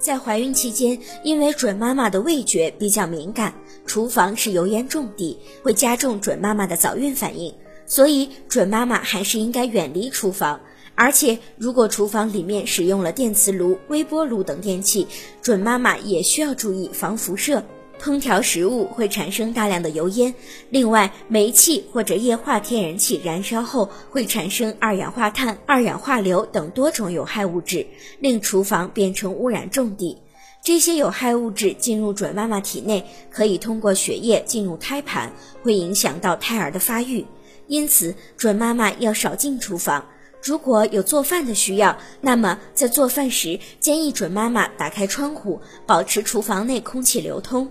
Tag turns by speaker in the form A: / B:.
A: 在怀孕期间，因为准妈妈的味觉比较敏感，厨房是油烟重地，会加重准妈妈的早孕反应，所以准妈妈还是应该远离厨房。而且，如果厨房里面使用了电磁炉、微波炉等电器，准妈妈也需要注意防辐射。烹调食物会产生大量的油烟，另外，煤气或者液化天然气燃烧后会产生二氧化碳、二氧化硫等多种有害物质，令厨房变成污染重地。这些有害物质进入准妈妈体内，可以通过血液进入胎盘，会影响到胎儿的发育。因此，准妈妈要少进厨房。如果有做饭的需要，那么在做饭时，建议准妈妈打开窗户，保持厨房内空气流通。